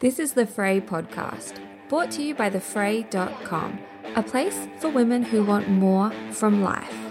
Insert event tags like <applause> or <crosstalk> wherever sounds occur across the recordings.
This is the Frae podcast, brought to you by thefrae.com, a place for women who want more from life.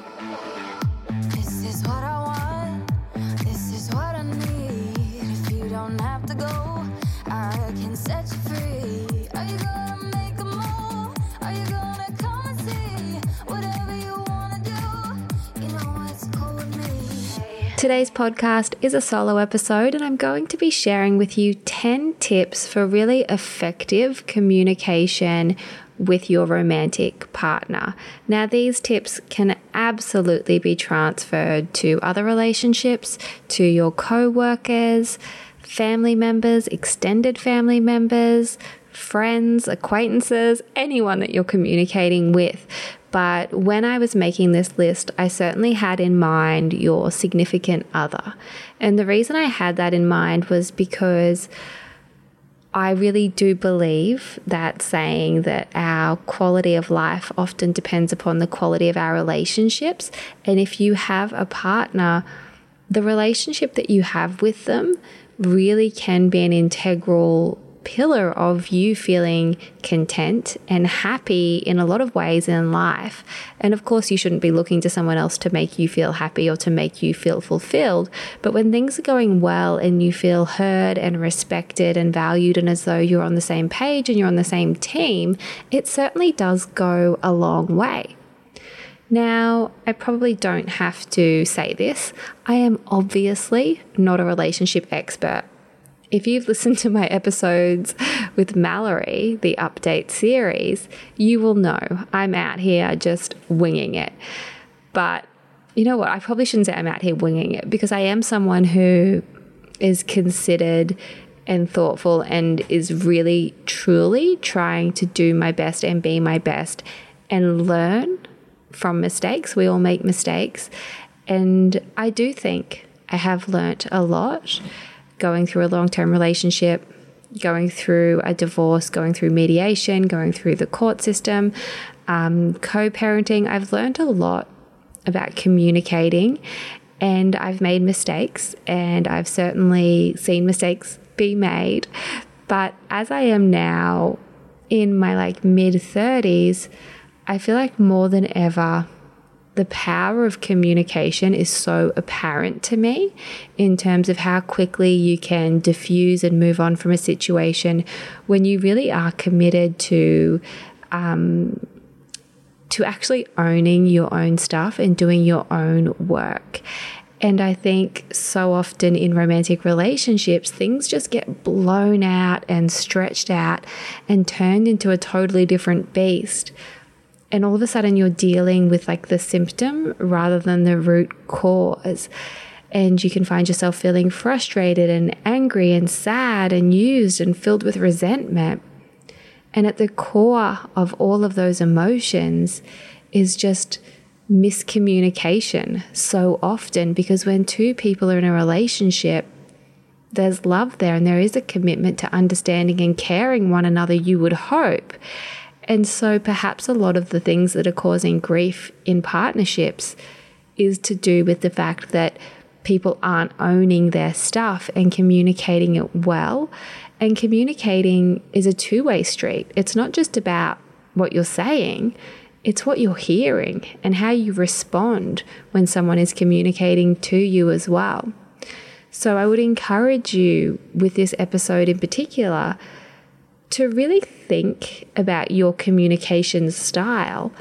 Today's podcast is a solo episode, and I'm going to be sharing with you 10 tips for really effective communication with your romantic partner. Now, these tips can absolutely be transferred to other relationships, to your co workers, family members, extended family members, friends, acquaintances, anyone that you're communicating with. But when I was making this list, I certainly had in mind your significant other. And the reason I had that in mind was because I really do believe that saying that our quality of life often depends upon the quality of our relationships. And if you have a partner, the relationship that you have with them really can be an integral pillar of you feeling content and happy in a lot of ways in life. And of course, you shouldn't be looking to someone else to make you feel happy or to make you feel fulfilled. But when things are going well and you feel heard and respected and valued, and as though you're on the same page and you're on the same team, it certainly does go a long way. Now, I probably don't have to say this. I am obviously not a relationship expert. If you've listened to my episodes with Mallory, the update series, you will know I'm out here just winging it. But you know what? I probably shouldn't say I'm out here winging it because I am someone who is considered and thoughtful and is really truly trying to do my best and be my best and learn from mistakes. We all make mistakes. And I do think I have learnt a lot going through a long term relationship, going through a divorce, going through mediation, going through the court system, um, co parenting. I've learned a lot about communicating and I've made mistakes and I've certainly seen mistakes be made. But as I am now in my like mid 30s, I feel like more than ever, the power of communication is so apparent to me in terms of how quickly you can diffuse and move on from a situation when you really are committed to um, to actually owning your own stuff and doing your own work. And I think so often in romantic relationships, things just get blown out and stretched out and turned into a totally different beast and all of a sudden you're dealing with like the symptom rather than the root cause. And you can find yourself feeling frustrated and angry and sad and used and filled with resentment. And at the core of all of those emotions is just miscommunication so often because when two people are in a relationship there's love there and there is a commitment to understanding and caring one another you would hope and so perhaps a lot of the things that are causing grief in partnerships is to do with the fact that people aren't owning their stuff and communicating it well. And communicating is a two way street. It's not just about what you're saying, it's what you're hearing and how you respond when someone is communicating to you as well. So I would encourage you with this episode in particular to really think about your communication style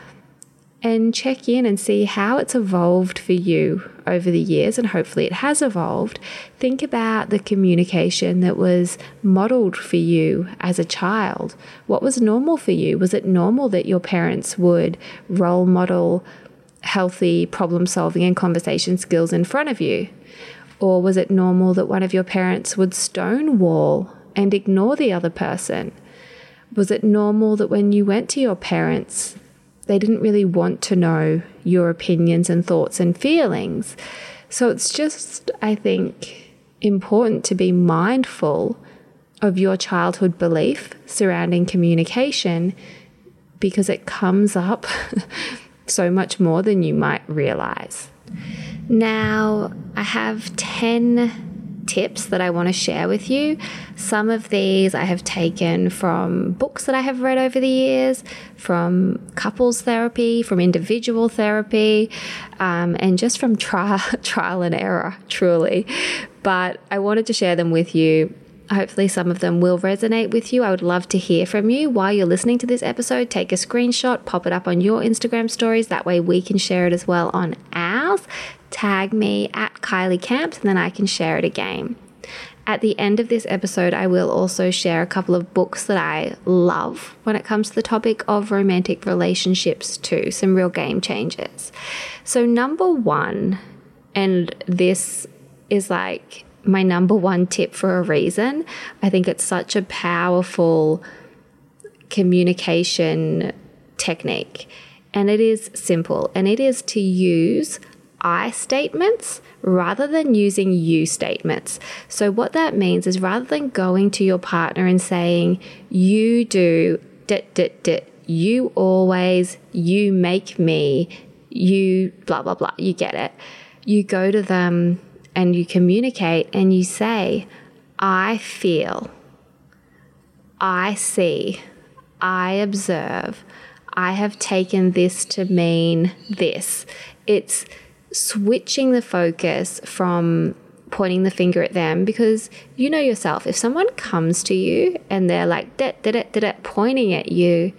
and check in and see how it's evolved for you over the years, and hopefully it has evolved. Think about the communication that was modeled for you as a child. What was normal for you? Was it normal that your parents would role model healthy problem solving and conversation skills in front of you? Or was it normal that one of your parents would stonewall and ignore the other person? Was it normal that when you went to your parents, they didn't really want to know your opinions and thoughts and feelings? So it's just, I think, important to be mindful of your childhood belief surrounding communication because it comes up <laughs> so much more than you might realize. Now, I have 10 tips that I want to share with you. Some of these I have taken from books that I have read over the years, from couples therapy, from individual therapy, um, and just from trial, <laughs> trial and error, truly. But I wanted to share them with you Hopefully, some of them will resonate with you. I would love to hear from you while you're listening to this episode. Take a screenshot, pop it up on your Instagram stories. That way, we can share it as well on ours. Tag me at Kylie Camps, and then I can share it again. At the end of this episode, I will also share a couple of books that I love when it comes to the topic of romantic relationships, too. Some real game changers. So, number one, and this is like my number one tip for a reason. I think it's such a powerful communication technique. And it is simple, and it is to use I statements rather than using you statements. So, what that means is rather than going to your partner and saying, you do, dit, dit, dit, you always, you make me, you blah, blah, blah, you get it. You go to them and you communicate and you say, I feel, I see, I observe, I have taken this to mean this. It's switching the focus from pointing the finger at them because you know yourself, if someone comes to you and they're like, da, da, da, da, pointing at you,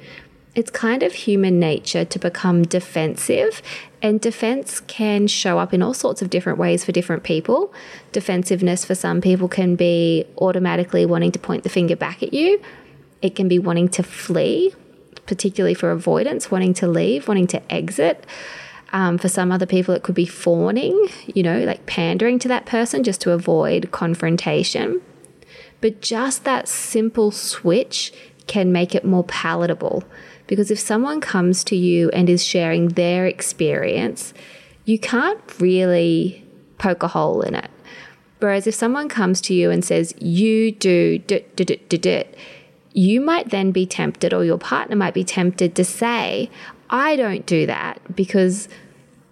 it's kind of human nature to become defensive. And defense can show up in all sorts of different ways for different people. Defensiveness for some people can be automatically wanting to point the finger back at you, it can be wanting to flee, particularly for avoidance, wanting to leave, wanting to exit. Um, for some other people, it could be fawning, you know, like pandering to that person just to avoid confrontation. But just that simple switch can make it more palatable because if someone comes to you and is sharing their experience, you can't really poke a hole in it. Whereas if someone comes to you and says, you do, you might then be tempted, or your partner might be tempted to say, I don't do that because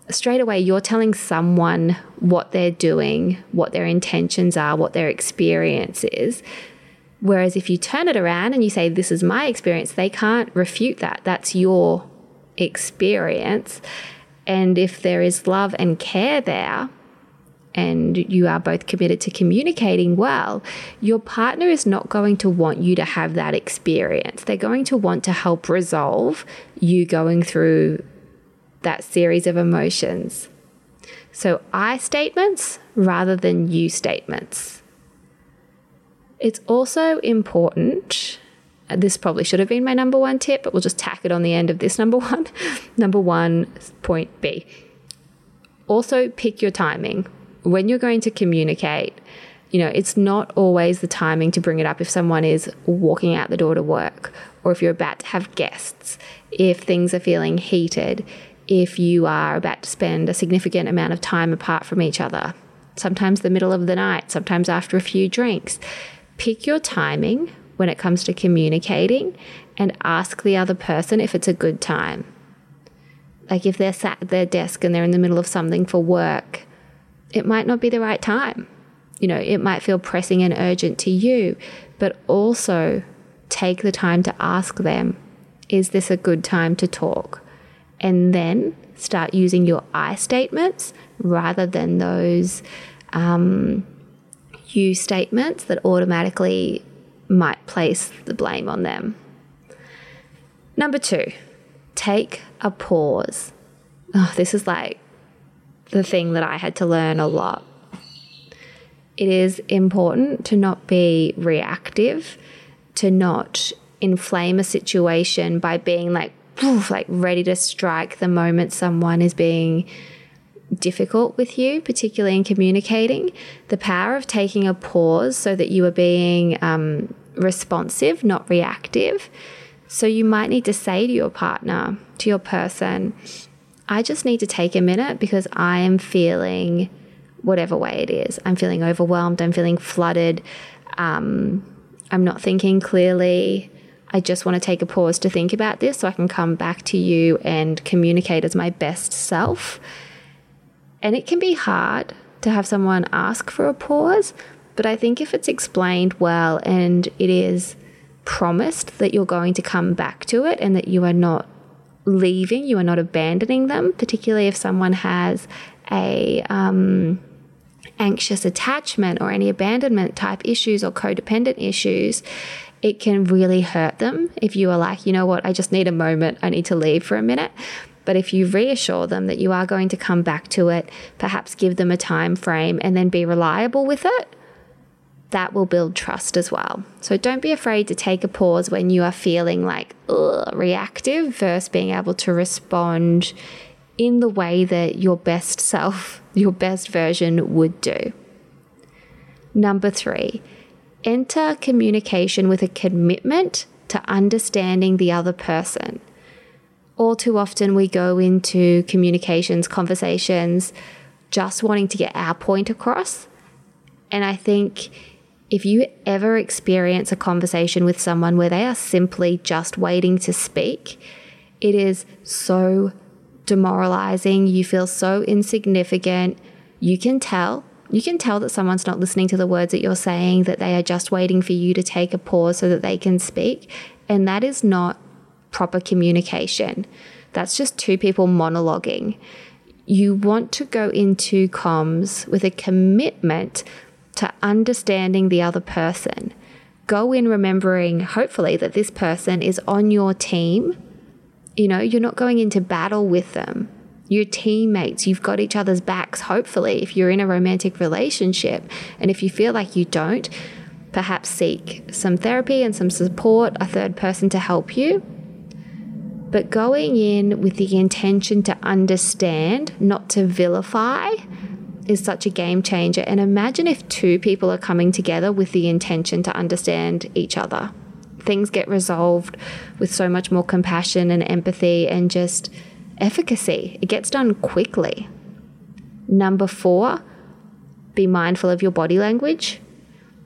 straight away you're telling someone what they're doing, what their intentions are, what their experience is. Whereas if you turn it around and you say, This is my experience, they can't refute that. That's your experience. And if there is love and care there, and you are both committed to communicating well, your partner is not going to want you to have that experience. They're going to want to help resolve you going through that series of emotions. So, I statements rather than you statements. It's also important. Uh, this probably should have been my number one tip, but we'll just tack it on the end of this number one. <laughs> number one, point B. Also, pick your timing. When you're going to communicate, you know, it's not always the timing to bring it up if someone is walking out the door to work or if you're about to have guests, if things are feeling heated, if you are about to spend a significant amount of time apart from each other, sometimes the middle of the night, sometimes after a few drinks pick your timing when it comes to communicating and ask the other person if it's a good time. Like if they're sat at their desk and they're in the middle of something for work, it might not be the right time. You know, it might feel pressing and urgent to you, but also take the time to ask them, is this a good time to talk? And then start using your I statements rather than those um, you statements that automatically might place the blame on them. Number two, take a pause. Oh, this is like the thing that I had to learn a lot. It is important to not be reactive, to not inflame a situation by being like, like ready to strike the moment someone is being difficult with you, particularly in communicating, the power of taking a pause so that you are being um, responsive, not reactive. So you might need to say to your partner, to your person, I just need to take a minute because I am feeling whatever way it is. I'm feeling overwhelmed. I'm feeling flooded. Um, I'm not thinking clearly. I just want to take a pause to think about this so I can come back to you and communicate as my best self. And it can be hard to have someone ask for a pause, but I think if it's explained well and it is promised that you're going to come back to it and that you are not leaving, you are not abandoning them, particularly if someone has a um, anxious attachment or any abandonment type issues or codependent issues, it can really hurt them if you are like, you know what, I just need a moment, I need to leave for a minute. But if you reassure them that you are going to come back to it, perhaps give them a time frame and then be reliable with it, that will build trust as well. So don't be afraid to take a pause when you are feeling like ugh, reactive versus being able to respond in the way that your best self, <laughs> your best version would do. Number three, enter communication with a commitment to understanding the other person. All too often, we go into communications, conversations, just wanting to get our point across. And I think if you ever experience a conversation with someone where they are simply just waiting to speak, it is so demoralizing. You feel so insignificant. You can tell. You can tell that someone's not listening to the words that you're saying, that they are just waiting for you to take a pause so that they can speak. And that is not proper communication. That's just two people monologuing. You want to go into comms with a commitment to understanding the other person. Go in remembering, hopefully, that this person is on your team. You know, you're not going into battle with them. You're teammates. You've got each other's backs, hopefully, if you're in a romantic relationship. And if you feel like you don't, perhaps seek some therapy and some support, a third person to help you. But going in with the intention to understand, not to vilify, is such a game changer. And imagine if two people are coming together with the intention to understand each other. Things get resolved with so much more compassion and empathy and just efficacy. It gets done quickly. Number four, be mindful of your body language.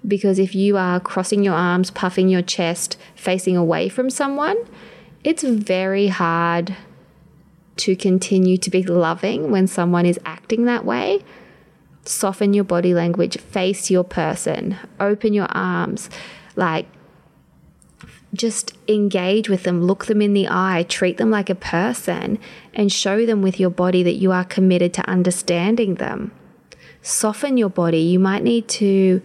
Because if you are crossing your arms, puffing your chest, facing away from someone, it's very hard to continue to be loving when someone is acting that way soften your body language, face your person, open your arms, like just engage with them, look them in the eye, treat them like a person, and show them with your body that you are committed to understanding them. Soften your body. You might need to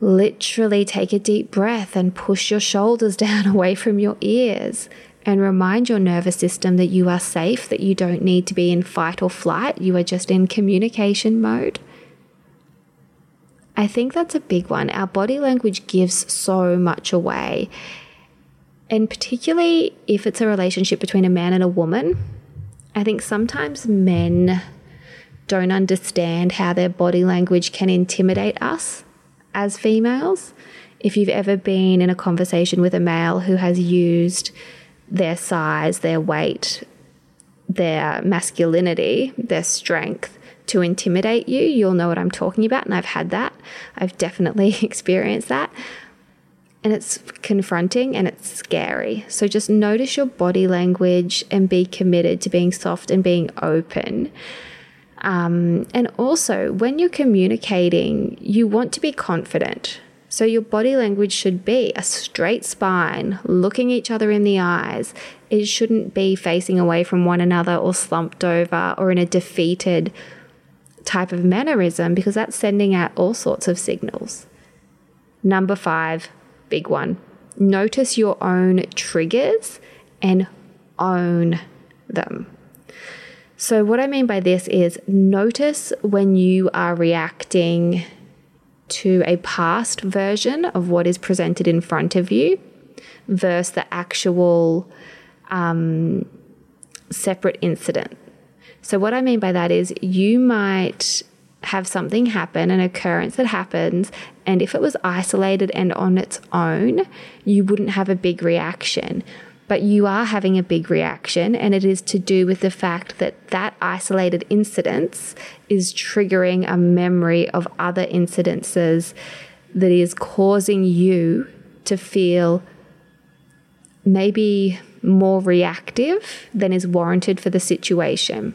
literally take a deep breath and push your shoulders <laughs> down away from your ears and remind your nervous system that you are safe, that you don't need to be in fight or flight, you are just in communication mode. I think that's a big one. Our body language gives so much away. And particularly if it's a relationship between a man and a woman, I think sometimes men don't understand how their body language can intimidate us as females. If you've ever been in a conversation with a male who has used their size, their weight, their masculinity, their strength to intimidate you, you'll know what I'm talking about. And I've had that. I've definitely <laughs> experienced that. And it's confronting and it's scary. So just notice your body language and be committed to being soft and being open. Um, and also, when you're communicating, you want to be confident. So your body language should be a straight spine, looking each other in the eyes. It shouldn't be facing away from one another or slumped over or in a defeated type of mannerism because that's sending out all sorts of signals. Number five, big one. Notice your own triggers and own them. So, what I mean by this is notice when you are reacting to a past version of what is presented in front of you versus the actual um, separate incident. So, what I mean by that is you might have something happen, an occurrence that happens, and if it was isolated and on its own, you wouldn't have a big reaction. But you are having a big reaction, and it is to do with the fact that that isolated incidence is triggering a memory of other incidences that is causing you to feel maybe more reactive than is warranted for the situation.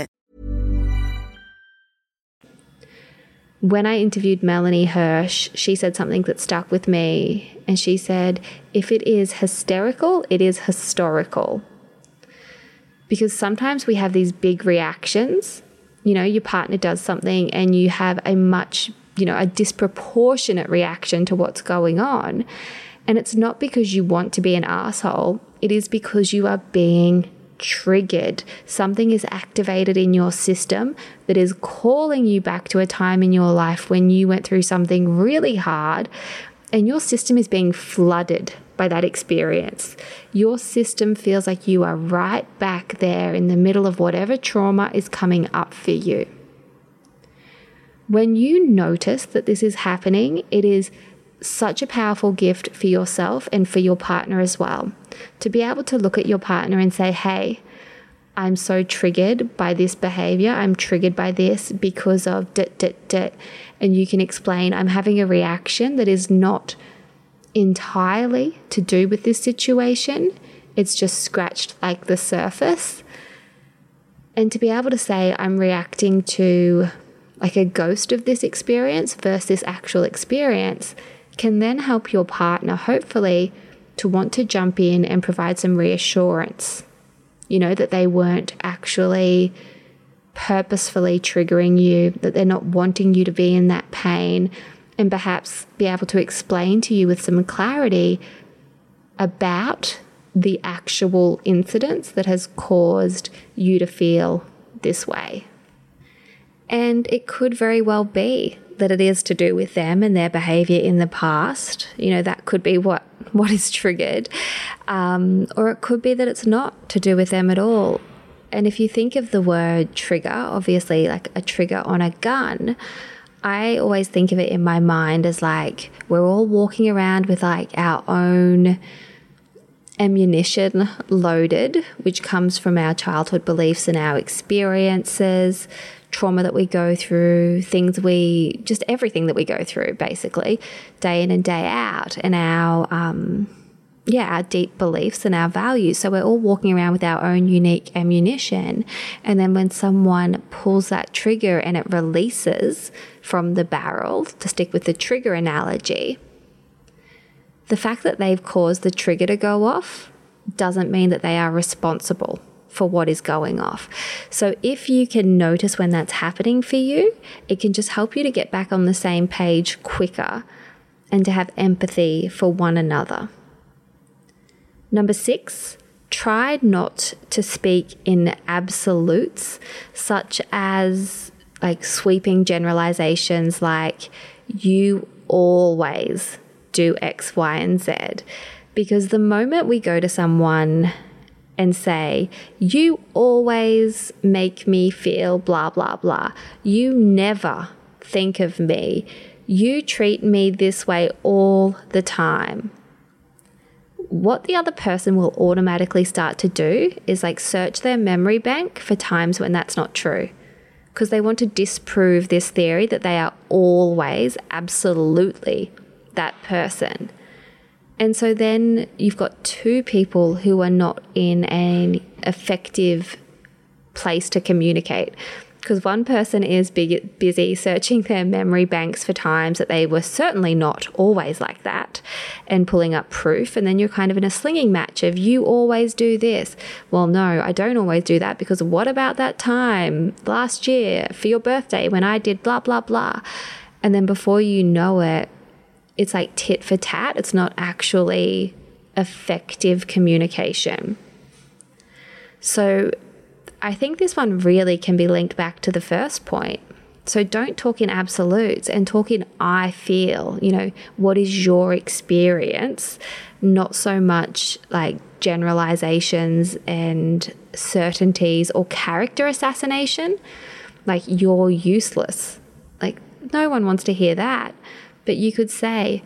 When I interviewed Melanie Hirsch, she said something that stuck with me. And she said, if it is hysterical, it is historical. Because sometimes we have these big reactions. You know, your partner does something and you have a much, you know, a disproportionate reaction to what's going on. And it's not because you want to be an asshole, it is because you are being triggered. Something is activated in your system that is calling you back to a time in your life when you went through something really hard and your system is being flooded by that experience. Your system feels like you are right back there in the middle of whatever trauma is coming up for you. When you notice that this is happening, it is such a powerful gift for yourself and for your partner as well. To be able to look at your partner and say, hey, I'm so triggered by this behavior. I'm triggered by this because of dit, dit, dit. And you can explain, I'm having a reaction that is not entirely to do with this situation. It's just scratched like the surface. And to be able to say, I'm reacting to like a ghost of this experience versus actual experience can then help your partner, hopefully, to want to jump in and provide some reassurance. You know, that they weren't actually purposefully triggering you, that they're not wanting you to be in that pain, and perhaps be able to explain to you with some clarity about the actual incidents that has caused you to feel this way. And it could very well be that it is to do with them and their behavior in the past. You know, that could be what, <laughs> what is triggered. Um, or it could be that it's not to do with them at all. And if you think of the word trigger, obviously, like a trigger on a gun, I always think of it in my mind as like we're all walking around with like our own ammunition loaded, which comes from our childhood beliefs and our experiences, trauma that we go through, things we just everything that we go through basically, day in and day out, and our um, yeah, our deep beliefs and our values. So we're all walking around with our own unique ammunition. And then when someone pulls that trigger and it releases from the barrel, to stick with the trigger analogy, the fact that they've caused the trigger to go off doesn't mean that they are responsible for what is going off. So if you can notice when that's happening for you, it can just help you to get back on the same page quicker and to have empathy for one another. Number six, try not to speak in absolutes, such as like sweeping generalizations like you always do X, Y, and Z. Because the moment we go to someone and say, You always make me feel blah, blah, blah. You never think of me. You treat me this way all the time. What the other person will automatically start to do is like search their memory bank for times when that's not true. Because they want to disprove this theory that they are always absolutely that person. And so then you've got two people who are not in an effective place to communicate. because one person is big, busy searching their memory banks for times that they were certainly not always like that and pulling up proof. And then you're kind of in a slinging match of you always do this. Well, no, I don't always do that because what about that time last year for your birthday when I did blah, blah, blah. And then before you know it, it's like tit for tat. It's not actually effective communication. So I think this one really can be linked back to the first point. So don't talk in absolutes and talk in I feel, you know, what is your experience, not so much like generalizations and certainties or character assassination, like you're useless. Like no one wants to hear that. But you could say,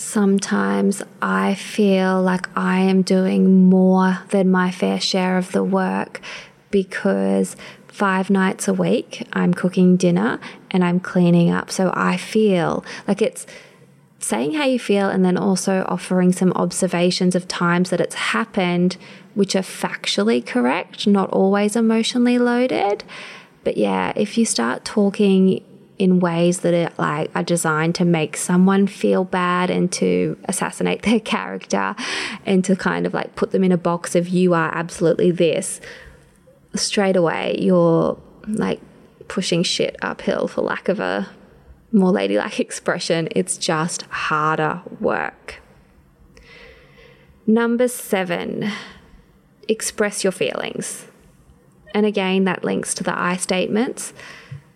Sometimes I feel like I am doing more than my fair share of the work because five nights a week I'm cooking dinner and I'm cleaning up. So I feel like it's saying how you feel and then also offering some observations of times that it's happened, which are factually correct, not always emotionally loaded. But yeah, if you start talking in ways that are like are designed to make someone feel bad and to assassinate <laughs> their character and to kind of like put them in a box of you are absolutely this straight away you're like pushing shit uphill for lack of a more ladylike <laughs> expression. It's just harder work. Number seven, express your feelings. And again, that links to the I statements.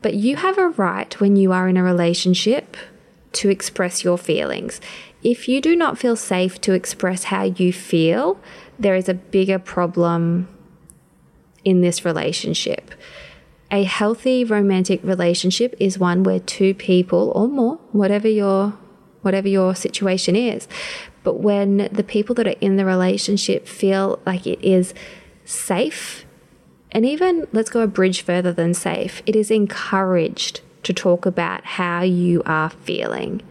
But you have a right when you are in a relationship to express your feelings. If you do not feel safe to express how you feel, there is a bigger problem in this relationship. A healthy romantic relationship is one where two people or more, whatever your whatever your situation is, but when the people that are in the relationship feel like it is safe and even let's go a bridge further than safe, it is encouraged to talk about how you are feeling.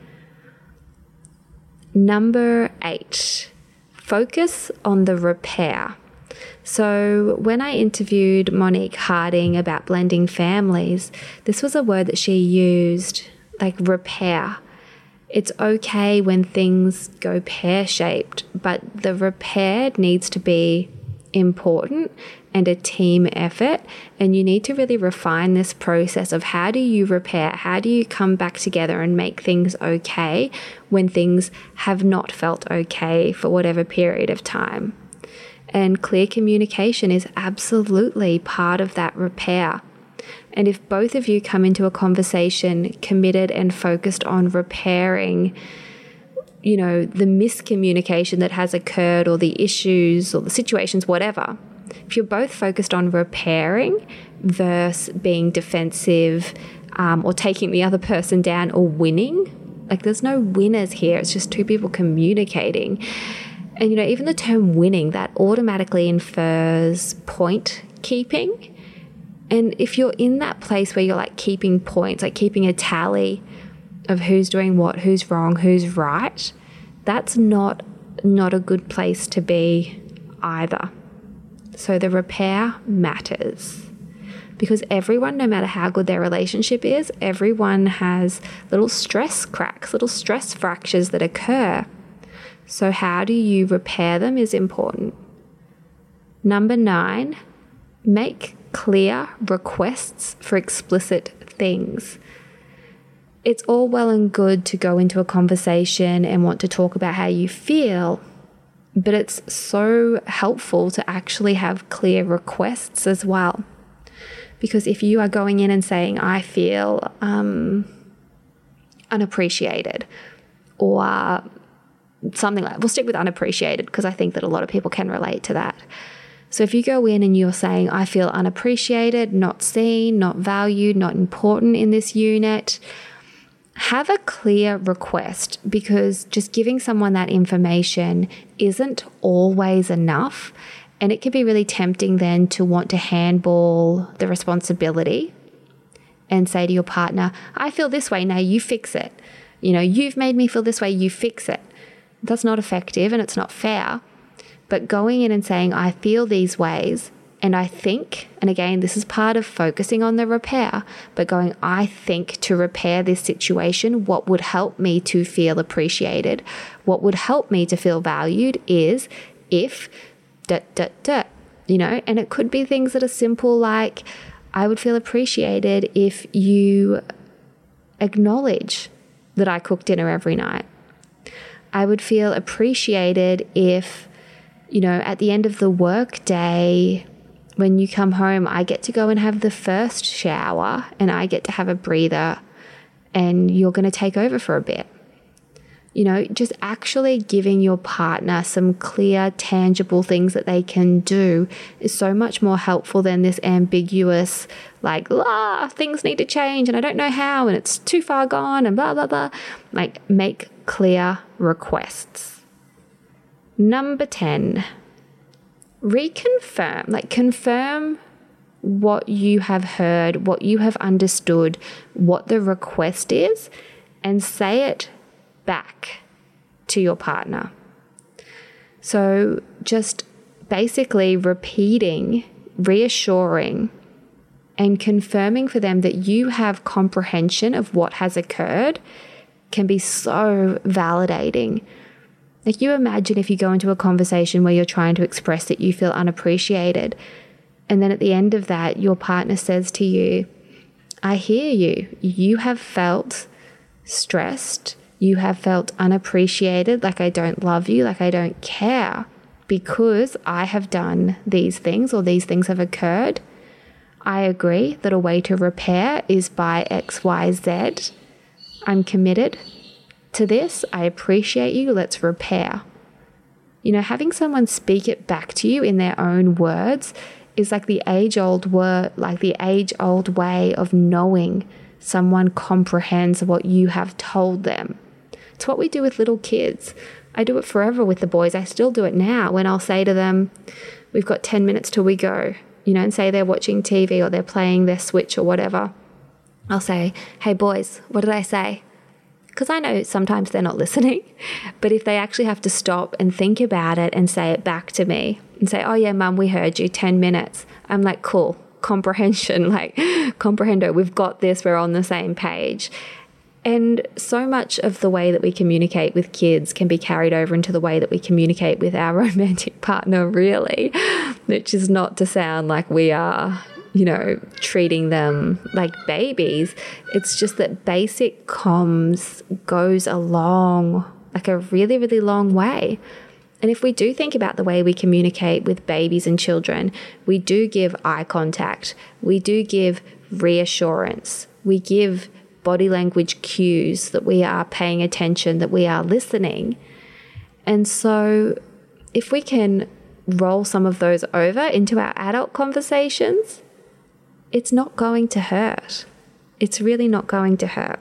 Number 8. Focus on the repair. So, when I interviewed Monique Harding about blending families, this was a word that she used like repair. It's okay when things go pear shaped, but the repair needs to be important and a team effort. And you need to really refine this process of how do you repair? How do you come back together and make things okay when things have not felt okay for whatever period of time? And clear communication is absolutely part of that repair. And if both of you come into a conversation committed and focused on repairing, you know, the miscommunication that has occurred or the issues or the situations, whatever, if you're both focused on repairing versus being defensive um, or taking the other person down or winning, like there's no winners here, it's just two people communicating and you know, even the term winning, that automatically infers point keeping. And if you're in that place where you're like keeping points, like keeping a tally of who's doing what, who's wrong, who's right, that's not not a good place to be either. So the repair matters. Because everyone, no matter how good their relationship is, everyone has little stress cracks, little stress fractures that occur. So, how do you repair them is important. Number nine, make clear requests for explicit things. It's all well and good to go into a conversation and want to talk about how you feel, but it's so helpful to actually have clear requests as well. Because if you are going in and saying, I feel um, unappreciated, or something like we'll stick with unappreciated because I think that a lot of people can relate to that. So if you go in and you're saying, I feel unappreciated, not seen, not valued, not important in this unit, have a clear request because just giving someone that information isn't always enough. And it can be really tempting then to want to handball the responsibility and say to your partner, I feel this way, now you fix it. You know, you've made me feel this way, you fix it. That's not effective and it's not fair. But going in and saying, I feel these ways, And I think, and again, this is part of focusing on the repair, but going, I think to repair this situation, what would help me to feel appreciated, what would help me to feel valued is if, da, da, da, you know, and it could be things that are simple like, I would feel appreciated if you acknowledge that I cook dinner every night. I would feel appreciated if, you know, at the end of the work day, when you come home, I get to go and have the first shower and I get to have a breather and you're going to take over for a bit. You know, just actually giving your partner some clear, tangible things that they can do is so much more helpful than this ambiguous, like, ah, things need to change and I don't know how and it's too far gone and blah, blah, blah. Like, make clear requests. Number 10, reconfirm, like, confirm what you have heard, what you have understood, what the request is, and say it back to your partner. So just basically repeating, reassuring, and confirming for them that you have comprehension of what has occurred can be so validating. Like, you imagine if you go into a conversation where you're trying to express that you feel unappreciated, and then at the end of that, your partner says to you, I hear you. You have felt stressed. You have felt unappreciated, like I don't love you, like I don't care because I have done these things or these things have occurred. I agree that a way to repair is by XYZ. I'm committed to this. I appreciate you. Let's repair. You know, having someone speak it back to you in their own words is like the age old word, like the age old way of knowing someone comprehends what you have told them. It's what we do with little kids. I do it forever with the boys. I still do it now when I'll say to them, We've got 10 minutes till we go, you know, and say they're watching TV or they're playing their Switch or whatever. I'll say, Hey, boys, what did I say? Because I know sometimes they're not <laughs> listening, but if they actually have to stop and think about it and say it back to me and say, Oh, yeah, mum, we heard you 10 minutes, I'm like, Cool, comprehension, <laughs> like, comprehendo, we've got this, we're on the same page. And so much of the way that we communicate with kids can be carried over into the way that we communicate with our <laughs> romantic partner, really, which is not to sound like we are, you know, treating them like babies. It's just that basic comms goes a long, like a really, really long way. And if we do think about the way we communicate with babies and children, we do give eye contact, we do give reassurance, we give body language cues that we are paying attention, that we are listening. And so, if we can roll some of those over into our adult conversations, it's not going to hurt. It's really not going to hurt.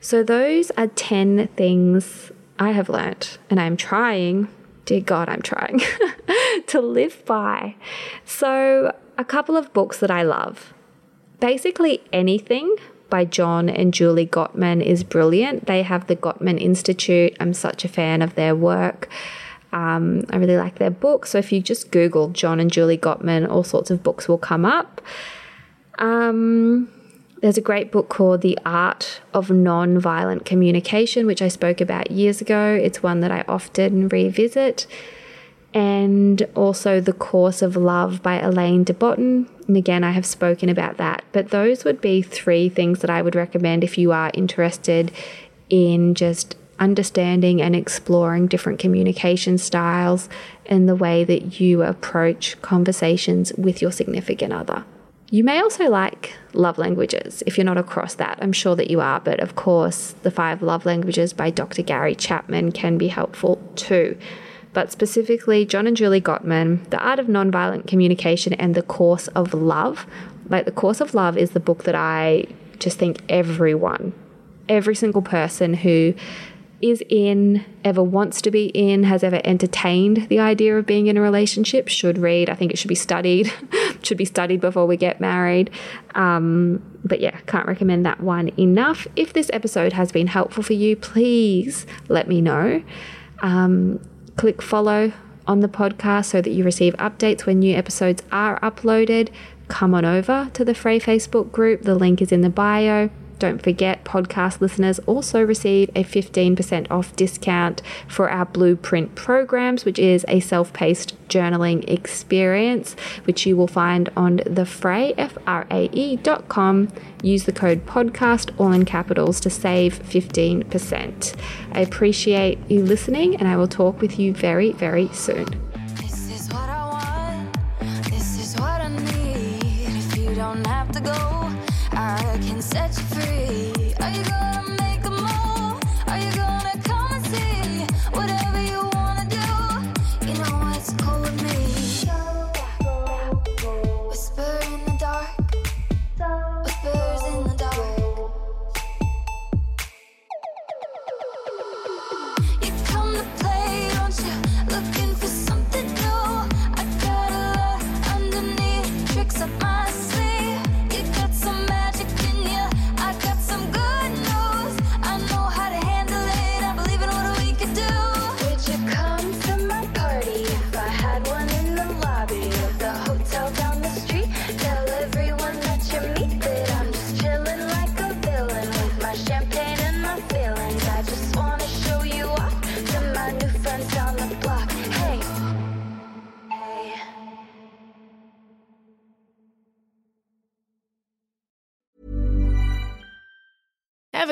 So, those are 10 things I have learnt, and I'm trying, dear God, I'm trying <laughs> to live by. So, a couple of books that I love. Basically, anything by John and Julie Gottman is brilliant. They have the Gottman Institute. I'm such a fan of their work. Um, I really like their book. So if you just Google John and Julie Gottman, all sorts of books will come up. Um, there's a great book called The Art of Non-Violent Communication, which I spoke about years ago. It's one that I often revisit. And also The Course of Love by Alain de Botton. And again, I have spoken about that. But those would be three things that I would recommend if you are interested in just understanding and exploring different communication styles and the way that you approach conversations with your significant other. You may also like love languages if you're not across that. I'm sure that you are, but of course, The Five Love Languages by Dr. Gary Chapman can be helpful too. But specifically, John and Julie Gottman, The Art of Nonviolent Communication and The Course of Love. Like, The Course of Love is the book that I just think everyone, every single person who is in, ever wants to be in, has ever entertained the idea of being in a relationship should read. I think it should be studied, <laughs> should be studied before we get married. Um, but yeah, can't recommend that one enough. If this episode has been helpful for you, please let me know. Um, click follow on the podcast so that you receive updates when new episodes are uploaded, come on over to the Frae Facebook group. The link is in the bio. Don't forget, podcast listeners also receive a 15% off discount for our Blueprint programs, which is a self paced journaling experience, which you will find on the Frae, F-R-A-E dot com. Use the code podcast, all in capitals, to save 15%. I appreciate you listening, and I will talk with you very, very soon. This is